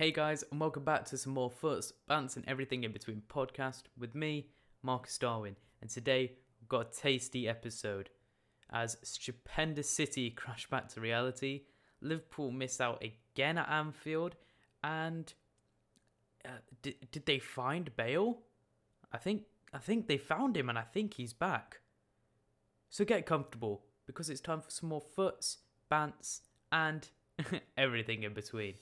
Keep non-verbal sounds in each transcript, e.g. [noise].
Hey guys, and welcome back to some more Foots, Bants, and Everything in Between podcast with me, Marcus Darwin. And today we've got a tasty episode as Stupendous City [laughs] crash back to reality, Liverpool miss out again at Anfield, and uh, did, did they find Bale? I think I think they found him, and I think he's back. So get comfortable because it's time for some more Foots, Bants, and [laughs] everything in between.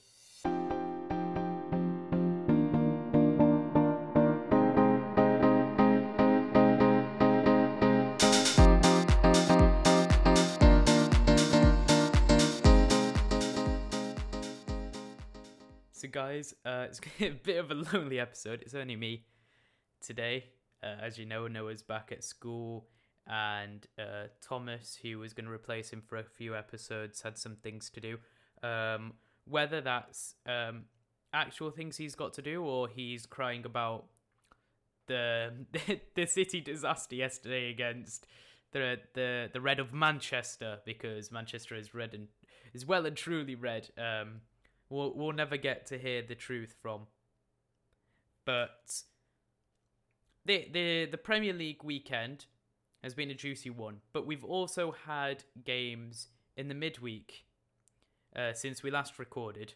Guys, uh, it's [laughs] a bit of a lonely episode. It's only me today. Uh, as you know, Noah's back at school, and uh, Thomas, who was going to replace him for a few episodes, had some things to do. Um, whether that's um, actual things he's got to do, or he's crying about the [laughs] the city disaster yesterday against the the the red of Manchester because Manchester is red and is well and truly red. Um, we'll we'll never get to hear the truth from. But the the the Premier League weekend has been a juicy one, but we've also had games in the midweek uh, since we last recorded.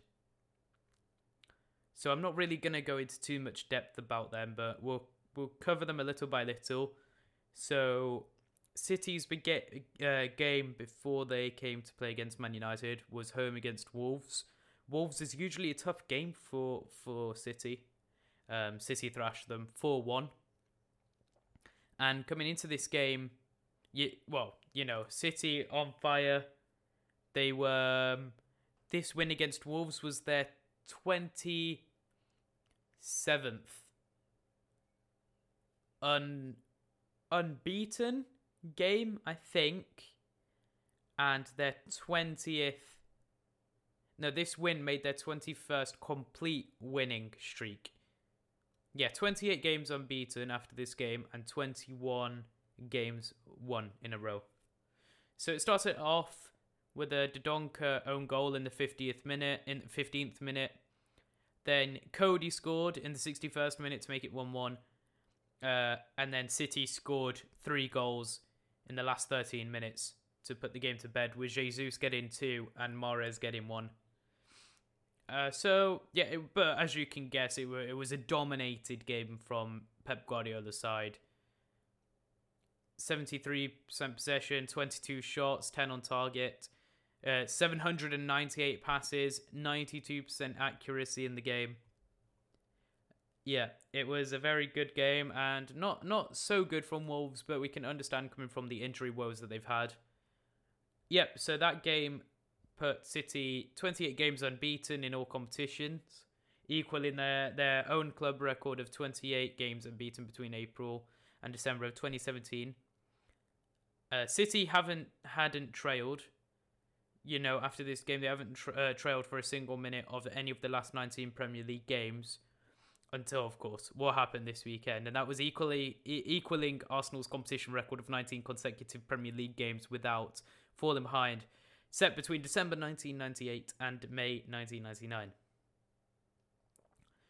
So I'm not really gonna go into too much depth about them, but we'll we'll cover them a little by little. So City's big uh, game before they came to play against Man United was home against Wolves. Wolves is usually a tough game for for City. Um, City thrashed them four one. And coming into this game, you, well, you know, City on fire. They were. Um, this win against Wolves was their twenty seventh un unbeaten game, I think, and their twentieth. No, this win made their twenty first complete winning streak. Yeah, twenty eight games unbeaten after this game, and twenty one games won in a row. So it started off with a Dendoncker own goal in the 50th minute, in the 15th minute. Then Coady scored in the 61st minute to make it 1 1. Uh, and then City scored three goals in the last 13 minutes to put the game to bed, with Jesus getting two and Mahrez getting one. Uh, so, yeah, it, but as you can guess, it, it was a dominated game from Pep Guardiola's side. 73% possession, 22 shots, 10 on target, uh, 798 passes, 92% accuracy in the game. Yeah, it was a very good game and not not so good from Wolves, but we can understand coming from the injury woes that they've had. Yep, so that game put City 28 games unbeaten in all competitions, equaling their, their own club record of 28 games unbeaten between April and December of 2017. Uh, City haven't hadn't trailed. You know, after this game, they haven't tra- uh, trailed for a single minute of any of the last 19 Premier League games until, of course, what happened this weekend, and that was equally e- equaling Arsenal's competition record of 19 consecutive Premier League games without falling behind, set between December 1998 and May 1999.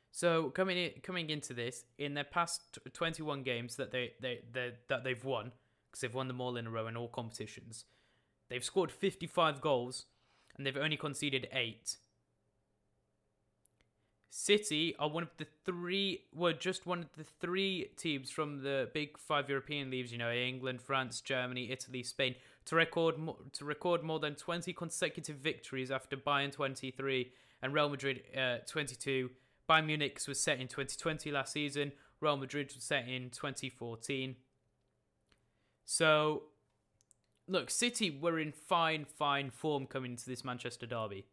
So coming in, coming into this, in their past 21 games that they, they, they that they've won, because they've won them all in a row in all competitions, they've scored 55 goals and they've only conceded eight. City are one of the three, were just one of the three teams from the big five European leagues, you know, England, France, Germany, Italy, Spain, to record mo- to record more than 20 consecutive victories after Bayern 23 and Real Madrid uh, 22. Bayern Munich was set in 2020 last season. Real Madrid was set in 2014. So, look, City were in fine, fine form coming into this Manchester derby.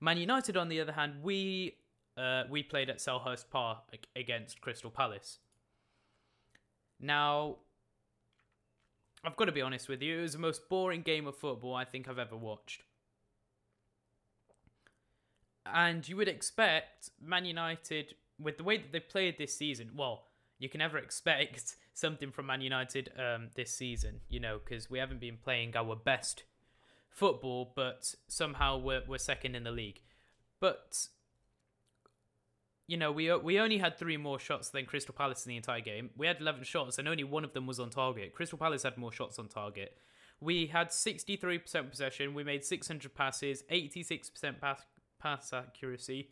Man United, on the other hand, we uh, we played at Selhurst Park against Crystal Palace. Now, I've got to be honest with you, it was the most boring game of football I think I've ever watched. And you would expect Man United, with the way that they played this season, well, you can never [laughs] expect something from Man United um, this season, you know, because we haven't been playing our best football, but somehow we're, we're second in the league. But you know, we we only had three more shots than Crystal Palace in the entire game. We had 11 shots, and only one of them was on target. Crystal Palace had more shots on target. We had 63% possession. We made 600 passes, 86% pass, pass accuracy.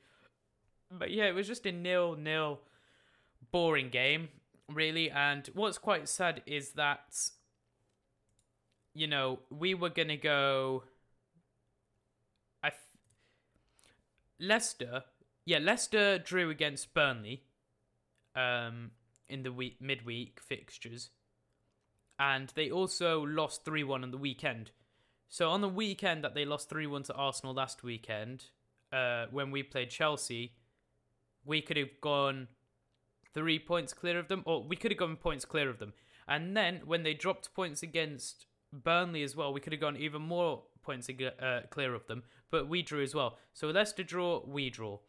But yeah, it was just a nil nil boring game, really. And what's quite sad is that, you know, we were going to go. I f- Leicester yeah, Leicester drew against Burnley um, in the week midweek fixtures, and they also lost three one on the weekend. So on the weekend that they lost three one to Arsenal last weekend, uh, when we played Chelsea, we could have gone three points clear of them, or we could have gone points clear of them. And then when they dropped points against Burnley as well, we could have gone even more points uh, clear of them. But we drew as well. So Leicester draw, we draw.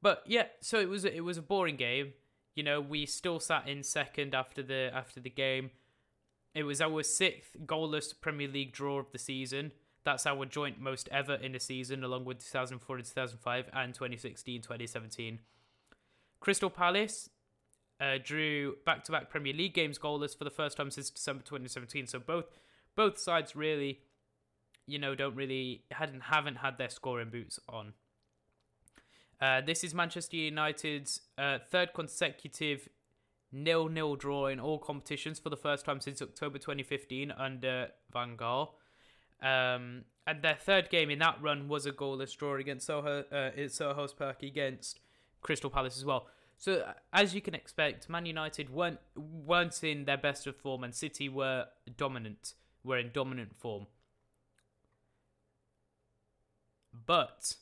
But yeah, so it was it was a boring game. You know, we still sat in second after the after the game. It was our sixth goalless Premier League draw of the season. That's our joint most ever in a season, along with 2004 and 2005 and 2016 2017. Crystal Palace uh, drew back to back Premier League games goalless for the first time since December 2017. So both both sides really, you know, don't really hadn't haven't had their scoring boots on. Uh, this is Manchester United's uh, third consecutive nil-nil draw in all competitions for the first time since October 2015 under Van Gaal. Um, and their third game in that run was a goalless draw against Soho, uh, Selhurst Park against Crystal Palace as well. So uh, as you can expect, Man United weren't weren't in their best of form, and City were dominant, were in dominant form. But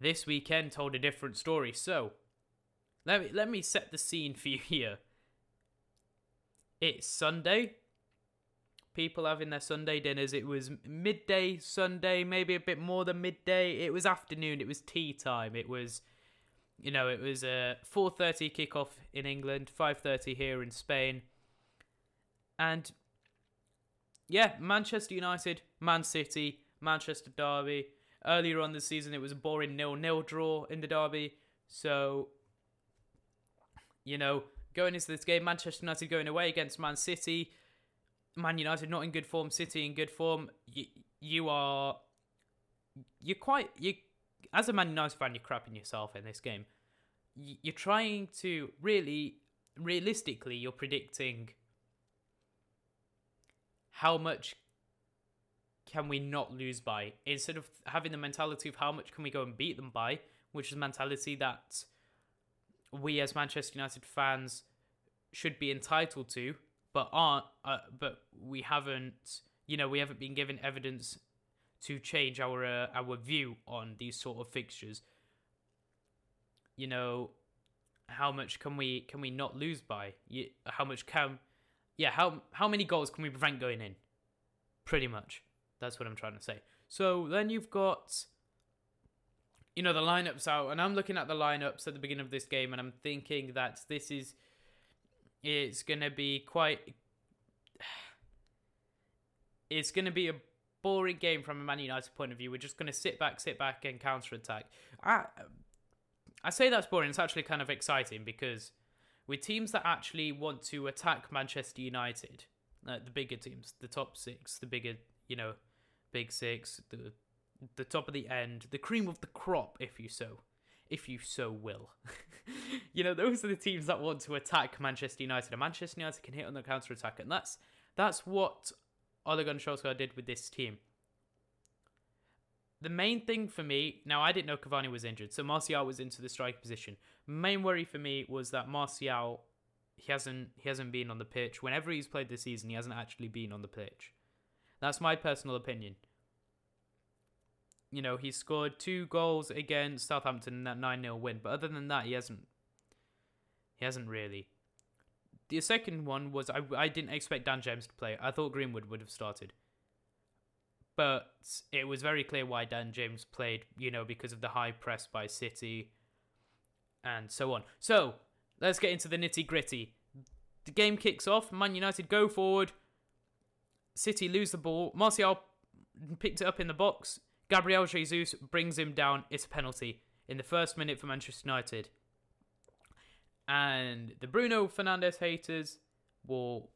this weekend told a different story. So, let me let me set the scene for you here. It's Sunday. People having their Sunday dinners. It was midday Sunday, maybe a bit more than midday. It was afternoon. It was tea time. It was, you know, it was a four thirty kickoff in England, five thirty here in Spain, and yeah, Manchester United, Man City, Manchester Derby Earlier on this season, it was a boring nil-nil draw in the derby. So, you know, going into this game, Manchester United going away against Man City. Man United not in good form, City in good form. You, you are, you're quite you. As a Man United fan, you're crapping yourself in this game. You're trying to really, realistically, you're predicting how much can we not lose by? Instead of having the mentality of how much can we go and beat them by, which is a mentality that we as Manchester United fans should be entitled to, but aren't. Uh, but we haven't. You know, we haven't been given evidence to change our uh, our view on these sort of fixtures. You know, how much can we can we not lose by? How much can, yeah, how how many goals can we prevent going in? Pretty much. That's what I'm trying to say. So then you've got, you know, the lineups out, and I'm looking at the lineups at the beginning of this game, and I'm thinking that this is, it's gonna be quite, [sighs] it's gonna be a boring game from a Man United point of view. We're just gonna sit back, sit back, and counter attack. I, I say that's boring. It's actually kind of exciting because with teams that actually want to attack Manchester United, uh, the bigger teams, the top six, the bigger, you know, Big Six, the the top of the end, the cream of the crop, if you so, if you so will. [laughs] you know, those are the teams that want to attack Manchester United, and Manchester United can hit on the counter attack, and that's that's what Ole Gunnar Solskjaer did with this team. The main thing for me, now I didn't know Cavani was injured, so Martial was into the striker position. Main worry for me was that Martial he hasn't he hasn't been on the pitch. Whenever he's played this season, he hasn't actually been on the pitch. That's my personal opinion. You know, he scored two goals against Southampton in that 9 0 win, but other than that, he hasn't. He hasn't really. The second one was I, I didn't expect Dan James to play. I thought Greenwood would have started. But it was very clear why Dan James played, you know, because of the high press by City and so on. So, let's get into the nitty gritty. The game kicks off. Man United go forward. City lose the ball. Martial picked it up in the box, Gabriel Jesus brings him down. It's a penalty in the first minute for Manchester United. And the Bruno Fernandes haters will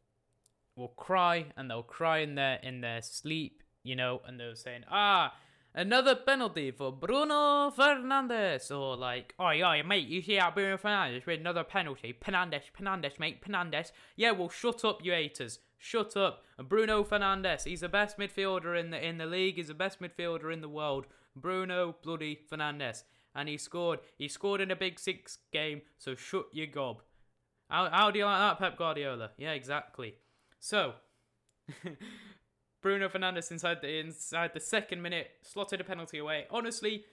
will cry and they'll cry in their in their sleep, you know, and they're saying, "Ah, another penalty for Bruno Fernandes," or like, "Oh yeah, mate, you see how Bruno Fernandes with another penalty? Fernandes, Fernandes, mate, Fernandes." Yeah, well, shut up, you haters. Shut up. And Bruno Fernandes, he's the best midfielder in the in the league. He's the best midfielder in the world. Bruno bloody Fernandes and he scored. He scored in a big six game, so shut your gob. How, how do you like that, Pep Guardiola? Yeah, exactly. So, [laughs] Bruno Fernandes inside the inside the second minute slotted a penalty away. Honestly,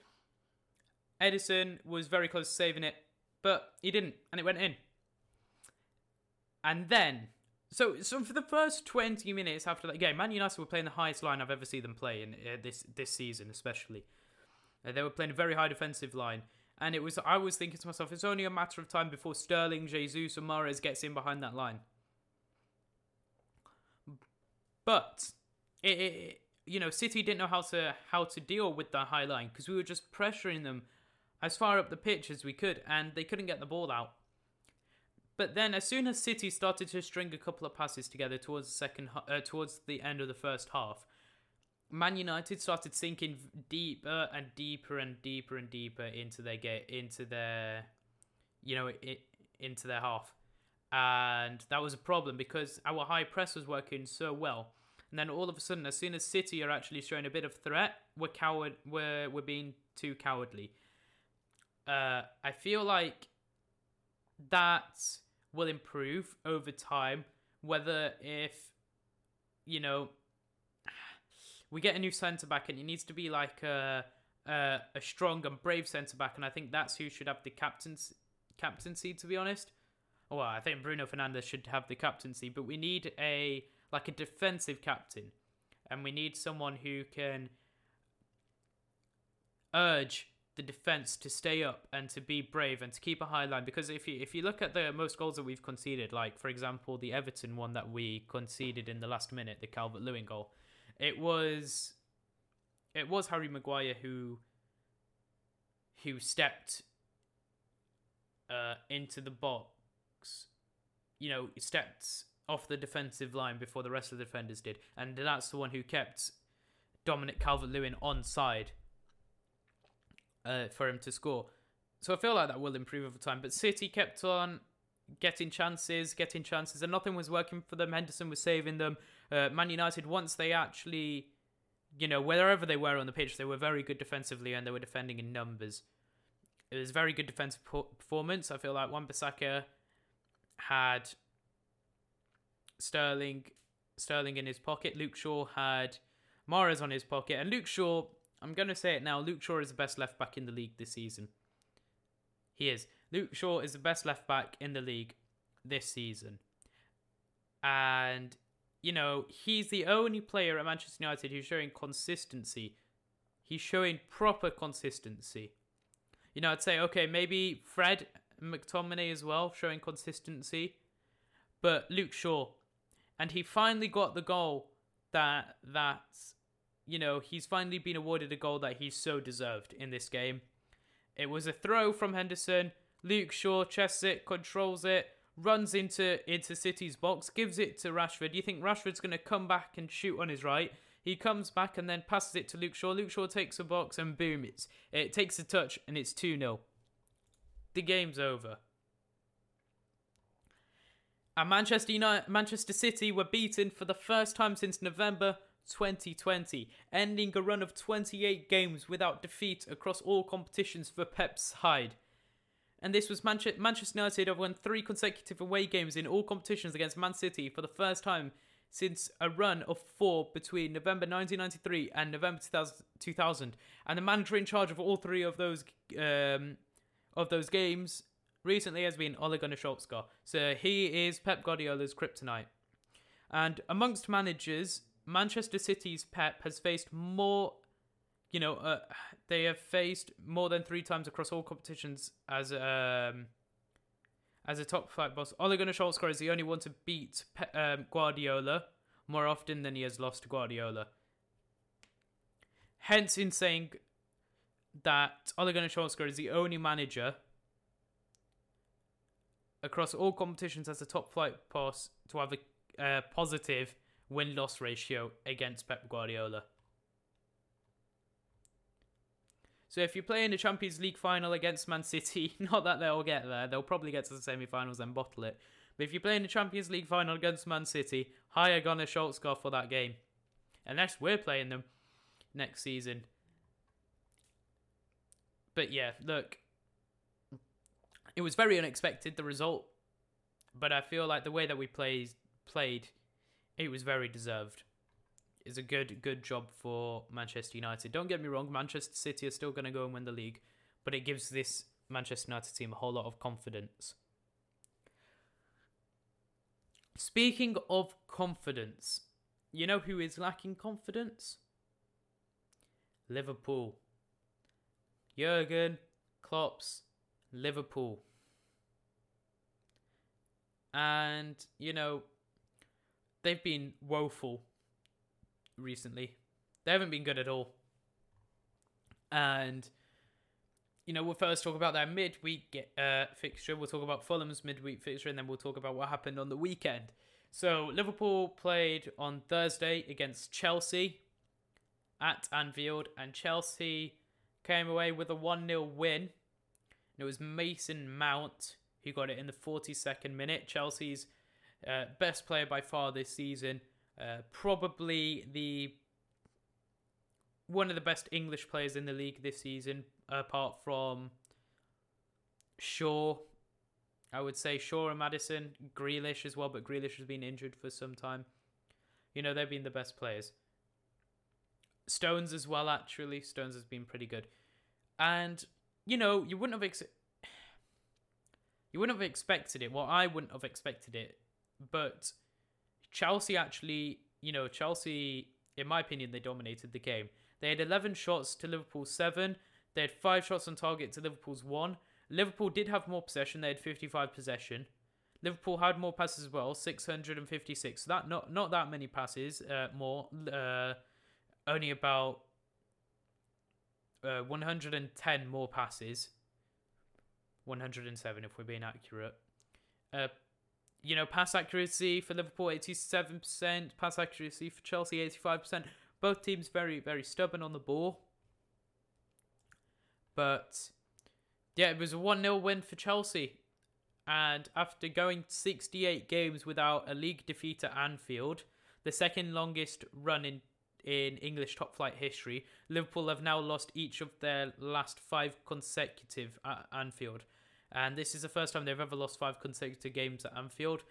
Ederson was very close to saving it, but he didn't, and it went in. And then, so so for the first twenty minutes after that game, Man United were playing the highest line I've ever seen them play in uh, this this season, especially. Uh, they were playing a very high defensive line. And it was I was thinking to myself, it's only a matter of time before Sterling, Jesus, and Mahrez gets in behind that line. But it, it you know, City didn't know how to how to deal with that high line because we were just pressuring them as far up the pitch as we could, and they couldn't get the ball out. But then, as soon as City started to string a couple of passes together towards the second, uh, towards the end of the first half, Man United started sinking deeper and deeper and deeper and deeper into their get into their, you know, it, into their half, and that was a problem because our high press was working so well. And then all of a sudden, as soon as City are actually showing a bit of threat, we're coward, we're we're being too cowardly. Uh, I feel like that will improve over time. Whether if you know we get a new centre back, and it needs to be like a a, a strong and brave centre back, and I think that's who should have the captain's captaincy. To be honest, well, I think Bruno Fernandes should have the captaincy, but we need a like a defensive captain, and we need someone who can urge the defense to stay up and to be brave and to keep a high line because if you if you look at the most goals that we've conceded like for example the Everton one that we conceded in the last minute the Calvert Lewin goal it was it was Harry Maguire who who stepped uh, into the box. You know, stepped off the defensive line before the rest of the defenders did, and that's the one who kept Dominic Calvert-Lewin on side uh, for him to score. So I feel like that will improve over time. But City kept on getting chances, getting chances, and nothing was working for them. Henderson was saving them. Uh, Man United, once they actually, you know, wherever they were on the pitch, they were very good defensively and they were defending in numbers. It was very good defensive performance. I feel like Wan-Bissaka had Sterling, Sterling in his pocket. Luke Shaw had Mahrez on his pocket, and Luke Shaw. I'm going to say it now. Luke Shaw is the best left back in the league this season. He is. Luke Shaw is the best left back in the league this season. And you know, he's the only player at Manchester United who's showing consistency. He's showing proper consistency. You know, I'd say, okay, maybe Fred McTominay as well, showing consistency. But Luke Shaw. And he finally got the goal that that's you know, he's finally been awarded a goal that he's so deserved in this game. It was a throw from Henderson. Luke Shaw chests it, controls it, runs into into City's box, gives it to Rashford. You think Rashford's going to come back and shoot on his right? He comes back and then passes it to Luke Shaw. Luke Shaw takes a box and boom, it's it takes a touch and it's 2-0. The game's over. And Manchester United, Manchester City were beaten for the first time since November 2020, ending a run of 28 games without defeat across all competitions for Pep's side and this was Manchester United have won three consecutive away games in all competitions against Man City for the first time since a run of four between November 1993 and November 2000. And the manager in charge of all three of those um, of those games recently has been Ole Gunnar Solskjaer. So he is Pep Guardiola's kryptonite. And amongst managers, Manchester City's Pep has faced more you know, uh, they have faced more than three times across all competitions as um as a top flight boss. Ole Gunnar Solskjaer is the only one to beat um, Guardiola more often than he has lost to Guardiola. Hence, in saying that Ole Gunnar Solskjaer is the only manager across all competitions as a top flight boss to have a uh, positive win loss ratio against Pep Guardiola. So if you play in the Champions League final against Man City, [laughs] not that they'll get there, they'll probably get to the semi-finals and bottle it. But if you play in the Champions League final against Man City, hire Gunnar Solskjaer for that game. Unless we're playing them next season. But yeah, look, it was very unexpected the result, but I feel like the way that we played played, it was very deserved. It's a good good job for Manchester United. Don't get me wrong, Manchester City are still going to go and win the league, but it gives this Manchester United team a whole lot of confidence. Speaking of confidence, you know who is lacking confidence? Liverpool. Jurgen Klopp's Liverpool. And, you know, they've been woeful recently. They haven't been good at all. And, you know, we'll first talk about their midweek uh, fixture. We'll talk about Fulham's midweek fixture, and then we'll talk about what happened on the weekend. So, Liverpool played on Thursday against Chelsea at Anfield, and Chelsea came away with a 1 0 win. And it was Mason Mount who got it in the 42nd minute. Chelsea's uh, best player by far this season. Uh, probably the one of the best English players in the league this season, apart from Shaw. I would say Shaw and Maddison, Grealish as well, but Grealish has been injured for some time. You know, they've been the best players. Stones as well, actually. Stones has been pretty good. And, you know, you wouldn't have ex- [sighs] you wouldn't have expected it. Well, I wouldn't have expected it. But Chelsea actually, you know, Chelsea, in my opinion, they dominated the game. They had 11 shots to Liverpool's 7. They had 5 shots on target to Liverpool's 1. Liverpool did have more possession. They had 55 possession. Liverpool had more passes as well, 656. So that not not that many passes, uh, more. Uh, only about uh, 110 more passes. 107 if we're being accurate. You know, pass accuracy for Liverpool 87%, pass accuracy for Chelsea 85%. Both teams very, very stubborn on the ball. But yeah, it was a 1 0 win for Chelsea. And after going 68 games without a league defeat at Anfield, the second longest run in, in English top flight history, Liverpool have now lost each of their last five consecutive at Anfield and this is the first time they've ever lost five consecutive games at Anfield.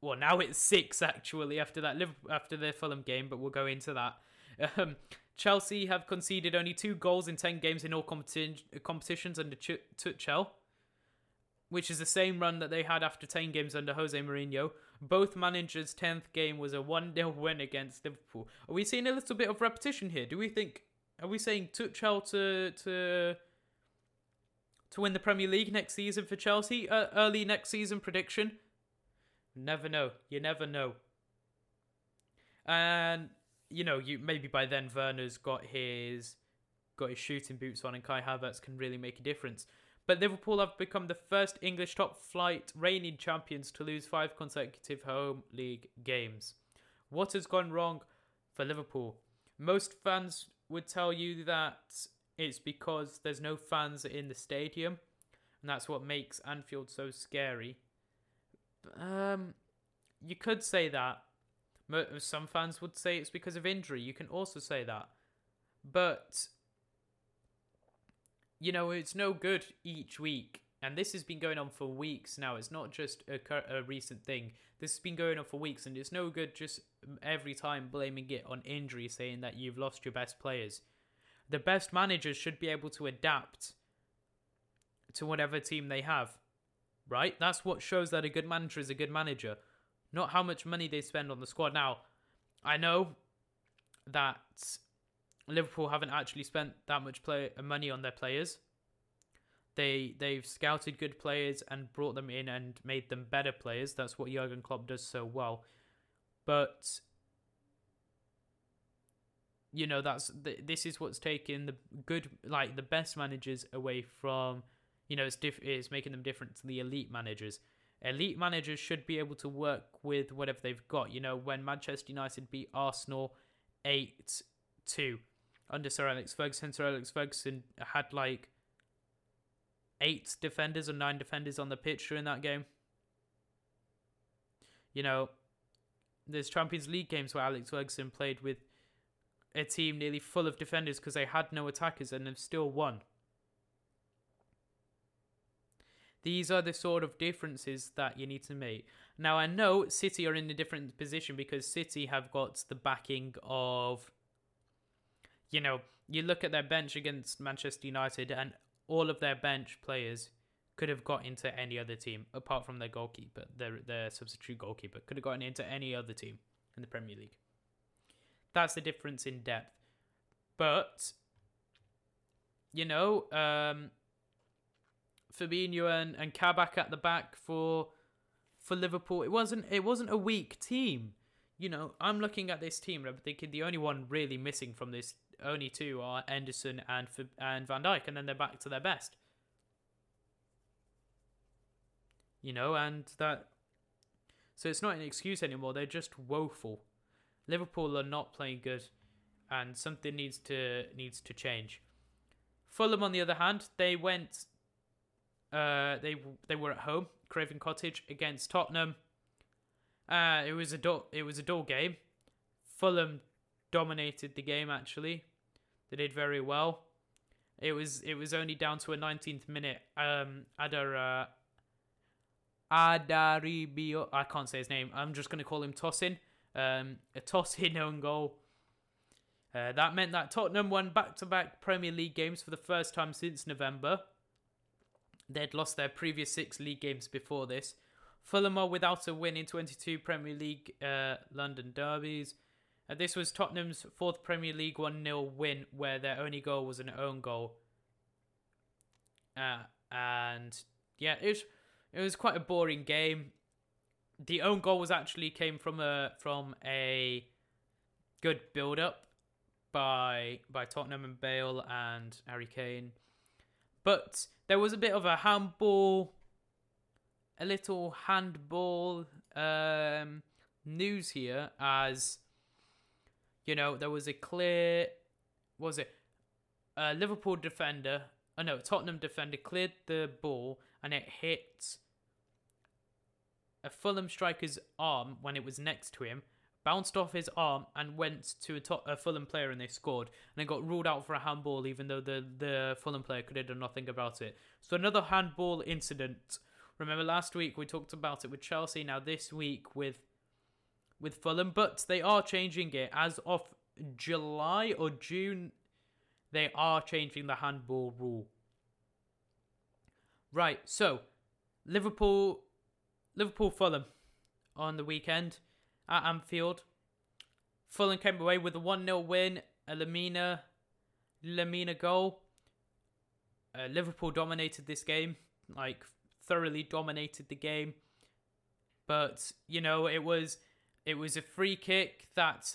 Well, now it's six actually after that Liverpool, after their Fulham game, but we'll go into that. Um, Chelsea have conceded only two goals in ten games in all competi- competitions under Ch- Tuchel, which is the same run that they had after ten games under Jose Mourinho. Both managers' tenth game was a one 0 win against Liverpool. Are we seeing a little bit of repetition here? Do we think? Are we saying Tuchel to to to win the Premier League next season for Chelsea? Uh, early next season prediction? Never know. You never know. And you know, you maybe by then Werner's got his got his shooting boots on, and Kai Havertz can really make a difference. But Liverpool have become the first English top flight reigning champions to lose five consecutive home league games. What has gone wrong for Liverpool? Most fans would tell you that it's because there's no fans in the stadium, and that's what makes Anfield so scary. Um, you could say that. Some fans would say it's because of injury. You can also say that, but you know it's no good each week, and this has been going on for weeks now. It's not just a, a recent thing. This has been going on for weeks, and it's no good just every time blaming it on injury, saying that you've lost your best players the best managers should be able to adapt to whatever team they have. Right? That's what shows that a good manager is a good manager, not how much money they spend on the squad. Now, I know that Liverpool haven't actually spent that much play money on their players. They they've scouted good players and brought them in and made them better players. That's what Jurgen Klopp does so well. But you know that's th- this is what's taking the good like the best managers away from you know it's diff- it's making them different to the elite managers. Elite managers should be able to work with whatever they've got. You know when manchester united beat arsenal 8 2 under sir alex ferguson sir alex ferguson had like eight defenders or nine defenders on the pitch during that game. You know there's champions league games where alex ferguson played with a team nearly full of defenders because they had no attackers and have still won. These are the sort of differences that you need to make. Now, I know City are in a different position because City have got the backing of, you know, you look at their bench against Manchester United, and all of their bench players could have got into any other team apart from their goalkeeper, their their substitute goalkeeper could have gotten into any other team in the Premier League. That's the difference in depth. But you know, um, Fabinho and, and Kabak at the back for for Liverpool. It wasn't it wasn't a weak team. You know, I'm looking at this team and I'm thinking the only one really missing from this only two are Henderson and and Van Dijk, and then they're back to their best. You know, and that so it's not an excuse anymore. They're just woeful. Liverpool are not playing good, and something needs to needs to change. Fulham, on the other hand, they went. Uh, they they were at home, Craven Cottage against Tottenham. Uh, it was a dull, it was a dull game. Fulham dominated the game. Actually, they did very well. It was it was only down to a 19th minute. Um, Adar uh, Adaribio. I can't say his name. I'm just to call him Tosin. Um, a Tosin own goal. Uh, that meant that Tottenham won back to back Premier League games for the first time since November. They'd lost their previous six league games before this. Fulham are without a win in 22 Premier League uh, London derbies. Uh, this was Tottenham's fourth Premier League 1 0 win, where their only goal was an own goal. Uh, and yeah, it was, it was quite a boring game the own goal was actually came from a from a good build up by by Tottenham and Bale and Harry Kane. But there was a bit of a handball a little handball um, news here as you know there was a clear was it a Liverpool defender oh no Tottenham defender cleared the ball and it hit a Fulham striker's arm when it was next to him, bounced off his arm and went to a, top, a Fulham player and they scored. And it got ruled out for a handball, even though the, the Fulham player could have done nothing about it. So another handball incident. Remember last week we talked about it with Chelsea. Now this week with with Fulham, but they are changing it as of July or June. They are changing the handball rule. Right, so Liverpool Liverpool Fulham on the weekend at Anfield. Fulham came away with a 1 0 win, a Lamina, Lemina goal. Uh, Liverpool dominated this game, like thoroughly dominated the game. But you know, it was it was a free kick that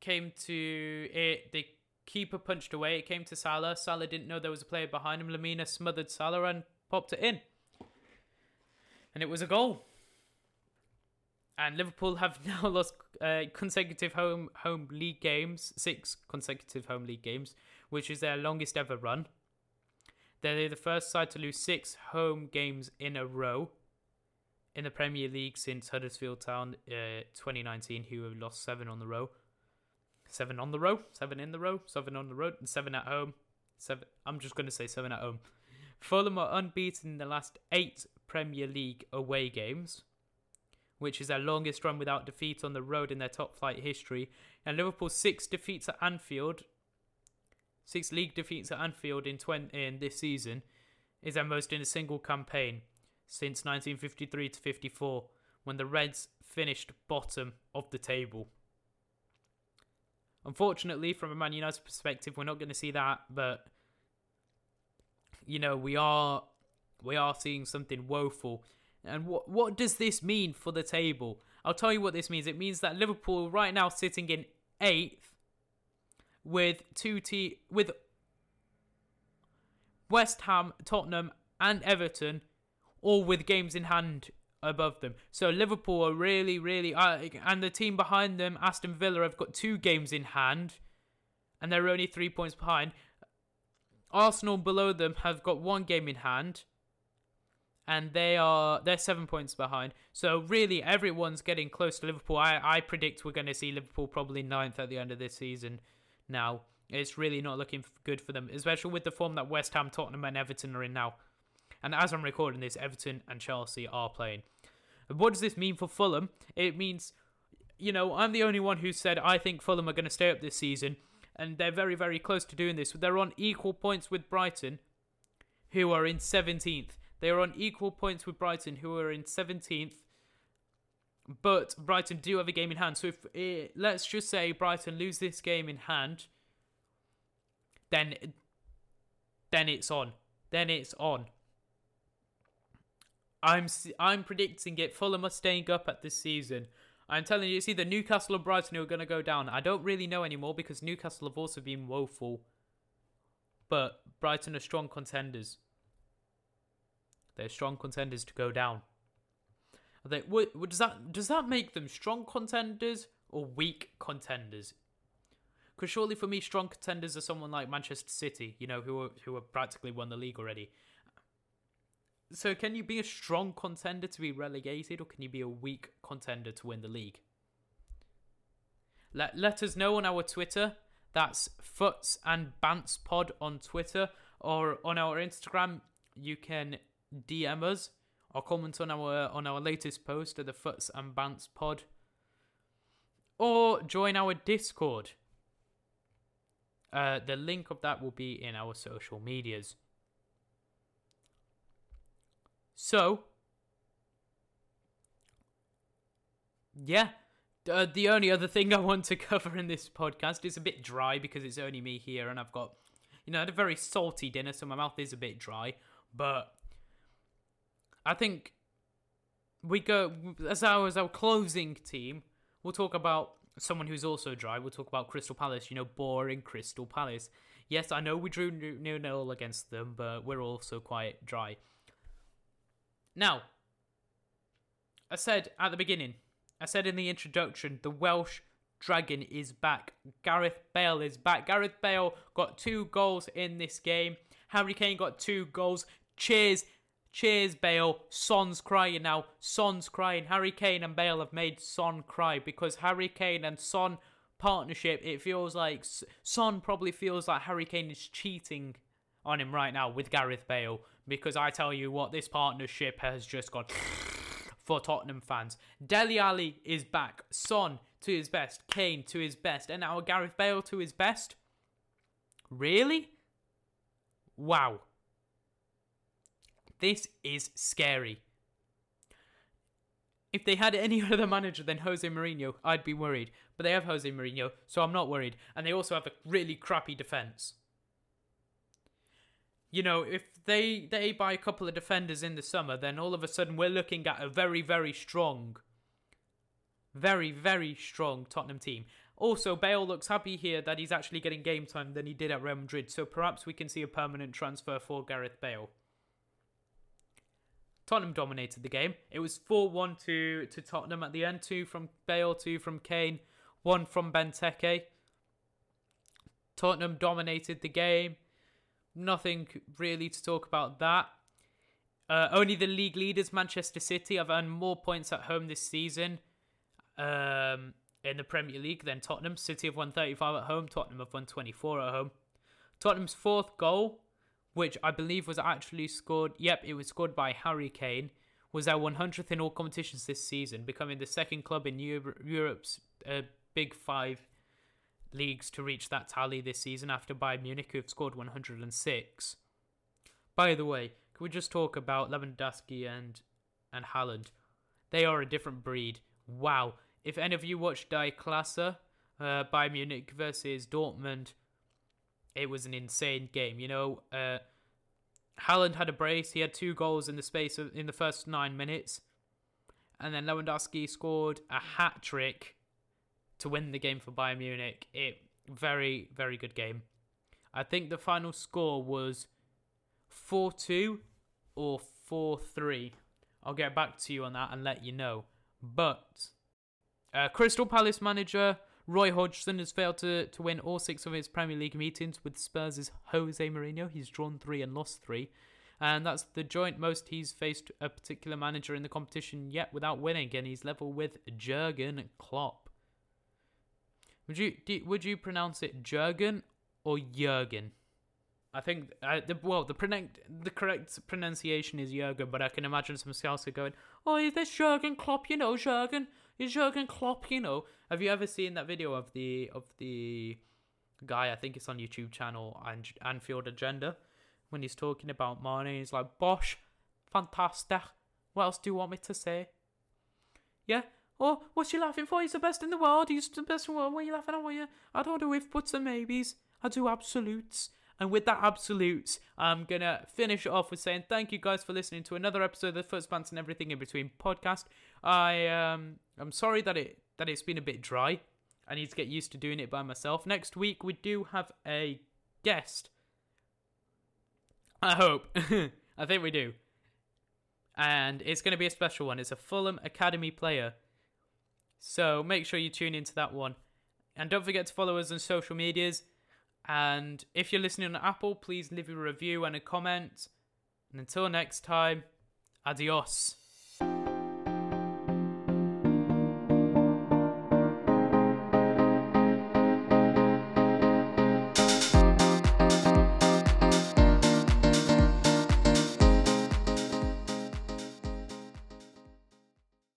came to it. The keeper punched away. It came to Salah. Salah didn't know there was a player behind him. Lamina smothered Salah and popped it in and it was a goal. And Liverpool have [laughs] now lost uh, consecutive home home league games, six consecutive home league games, which is their longest ever run. They're the first side to lose six home games in a row in the Premier League since Huddersfield Town uh, 2019, who have lost seven on the row. Seven on the row, seven in the row, seven on the road, and seven at home. Seven. I'm just going to say seven at home. Fulham are unbeaten in the last eight Premier League away games, which is their longest run without defeat on the road in their top flight history. And Liverpool's six defeats at Anfield, six league defeats at Anfield in 20, in this season, is their most in a single campaign since 1953 to 54, when the Reds finished bottom of the table. Unfortunately, from a Man United perspective, we're not going to see that, but you know we are we are seeing something woeful. And what what does this mean for the table? I'll tell you what this means. It means that Liverpool right now sitting in eighth with two t with West Ham, Tottenham, and Everton all with games in hand above them. So Liverpool are really, really, uh, and the team behind them, Aston Villa, have got two games in hand, and they're only three points behind. Arsenal below them have got one game in hand, and they are they're seven points behind. So really, everyone's getting close to Liverpool. I I predict we're going to see Liverpool probably ninth at the end of this season. Now it's really not looking good for them, especially with the form that West Ham, Tottenham, and Everton are in now. And as I'm recording this, Everton and Chelsea are playing. What does this mean for Fulham? It means, you know, I'm the only one who said I think Fulham are going to stay up this season, and they're very, very close to doing this. They're on equal points with Brighton, who are in 17th. They are on equal points with Brighton, who are in 17th. But Brighton do have a game in hand. So if it, eh, let's just say Brighton lose this game in hand, then then it's on. Then it's on. I'm I'm predicting it. Fulham are staying up at this season. I'm telling you, it's either Newcastle or Brighton who are going to go down. I don't really know anymore because Newcastle have also been woeful. But Brighton are strong contenders. They're strong contenders to go down. Are they, what, what, does that does that make them strong contenders or weak contenders? Because surely for me, strong contenders are someone like Manchester City, you know, who are, who have practically won the league already. So can you be a strong contender to be relegated, or can you be a weak contender to win the league? Let let us know on our Twitter. That's Futs and Bants Pod on Twitter, or on our Instagram. You can DM us or comment on our on our latest post at the Futs and Bants Pod, or join our Discord. Uh, the link of that will be in our social medias. So, yeah, uh, the only other thing I want to [laughs] cover in this podcast is a bit dry because it's only me here and I've got, you know, I had a very salty dinner, so my mouth is a bit dry. But I think we go as our as our closing team. We'll talk about someone who's also dry. We'll talk about Crystal Palace. You know, boring Crystal Palace. Yes, I know we drew nil nil against them, but we're also quite dry. Now, I said at the beginning, I said in the introduction, the Welsh Dragon is back. Gareth Bale is back. Gareth Bale got two goals in this game. Harry Kane got two goals. Cheers. Cheers, Bale. Son's crying now. Son's crying. Harry Kane and Bale have made Son cry because Harry Kane and Son partnership, it feels like Son probably feels like Harry Kane is cheating on him right now with Gareth Bale because I tell you what, this partnership has just gone [laughs] for Tottenham fans. Dele Alli is back. Son to his best. Kane to his best. And now Gareth Bale to his best. Really? Wow. This is scary. If they had any [laughs] other manager than Jose Mourinho, I'd be worried. But they have Jose Mourinho, so I'm not worried. And they also have a really crappy defense you know, if they they buy a couple of defenders in the summer, then all of a sudden we're looking at a very very strong, very very strong Tottenham team. Also, Bale looks happy here that he's actually getting game time than he did at Real Madrid, so perhaps we can see a permanent transfer for Gareth Bale. Tottenham dominated the game. It was 4 1 to, to Tottenham at the end. Two from Bale, two from Kane, one from Benteke. Tottenham dominated the game nothing really to talk about that. Uh, only the league leaders, Manchester City, have earned more points at home this season um, in the Premier League than Tottenham. City have won 35 at home, Tottenham have won 24 at home. Tottenham's fourth goal, which I believe was actually scored, yep, it was scored by Harry Kane, was their 100th in all competitions this season, becoming the second club in Europe's uh, Big Five leagues to reach that tally this season after Bayern Munich, who have scored 106. By the way, can we just talk about Lewandowski and and Haaland? They are a different breed. Wow. If any of you watched Die Klasse, uh, Bayern Munich versus Dortmund, it was an insane game. You know, uh, Haaland had a brace. He had two goals in the space of in the first nine minutes, and then Lewandowski scored a hat trick to win the game for Bayern Munich. It Very, very good game. I think the final score was 4 2 or 4 3. I'll get back to you on that and let you know. But uh, Crystal Palace manager Roy Hodgson has failed to, to win all six of his Premier League meetings with Spurs' Jose Mourinho. He's drawn three and lost three. And that's the joint most he's faced a particular manager in the competition yet without winning. And he's level with Jurgen Klopp. Would you do, would you pronounce it Jurgen or Jurgen? I think uh, the well the the correct pronunciation is Jurgen, but I can imagine some scouts going, "Oh, is this Jurgen Klopp? You know, Jurgen is Jurgen Klopp. You know." Have you ever seen that video of the of the guy? I think it's on YouTube channel and Anfield Agenda when he's talking about Mane. He's like, "Bosh, fantastic. What else do you want me to say?" Yeah. Oh, what's you laughing for? He's the best in the world. He's the best in the world. What are you laughing at? What you? I don't do if buts and maybes. I do absolutes. And with that absolutes, I'm gonna finish off with saying thank you guys for listening to another episode of the First Pants and Everything in Between podcast. I um I'm sorry that it that it's been a bit dry. I need to get used to doing it by myself. Next week we do have a guest. I hope. [laughs] I think we do. And it's going to be a special one. It's a Fulham Academy player. So make sure you tune into that one. And don't forget to follow us on social medias. And if you're listening on Apple, please leave a review and a comment. And until next time, adios.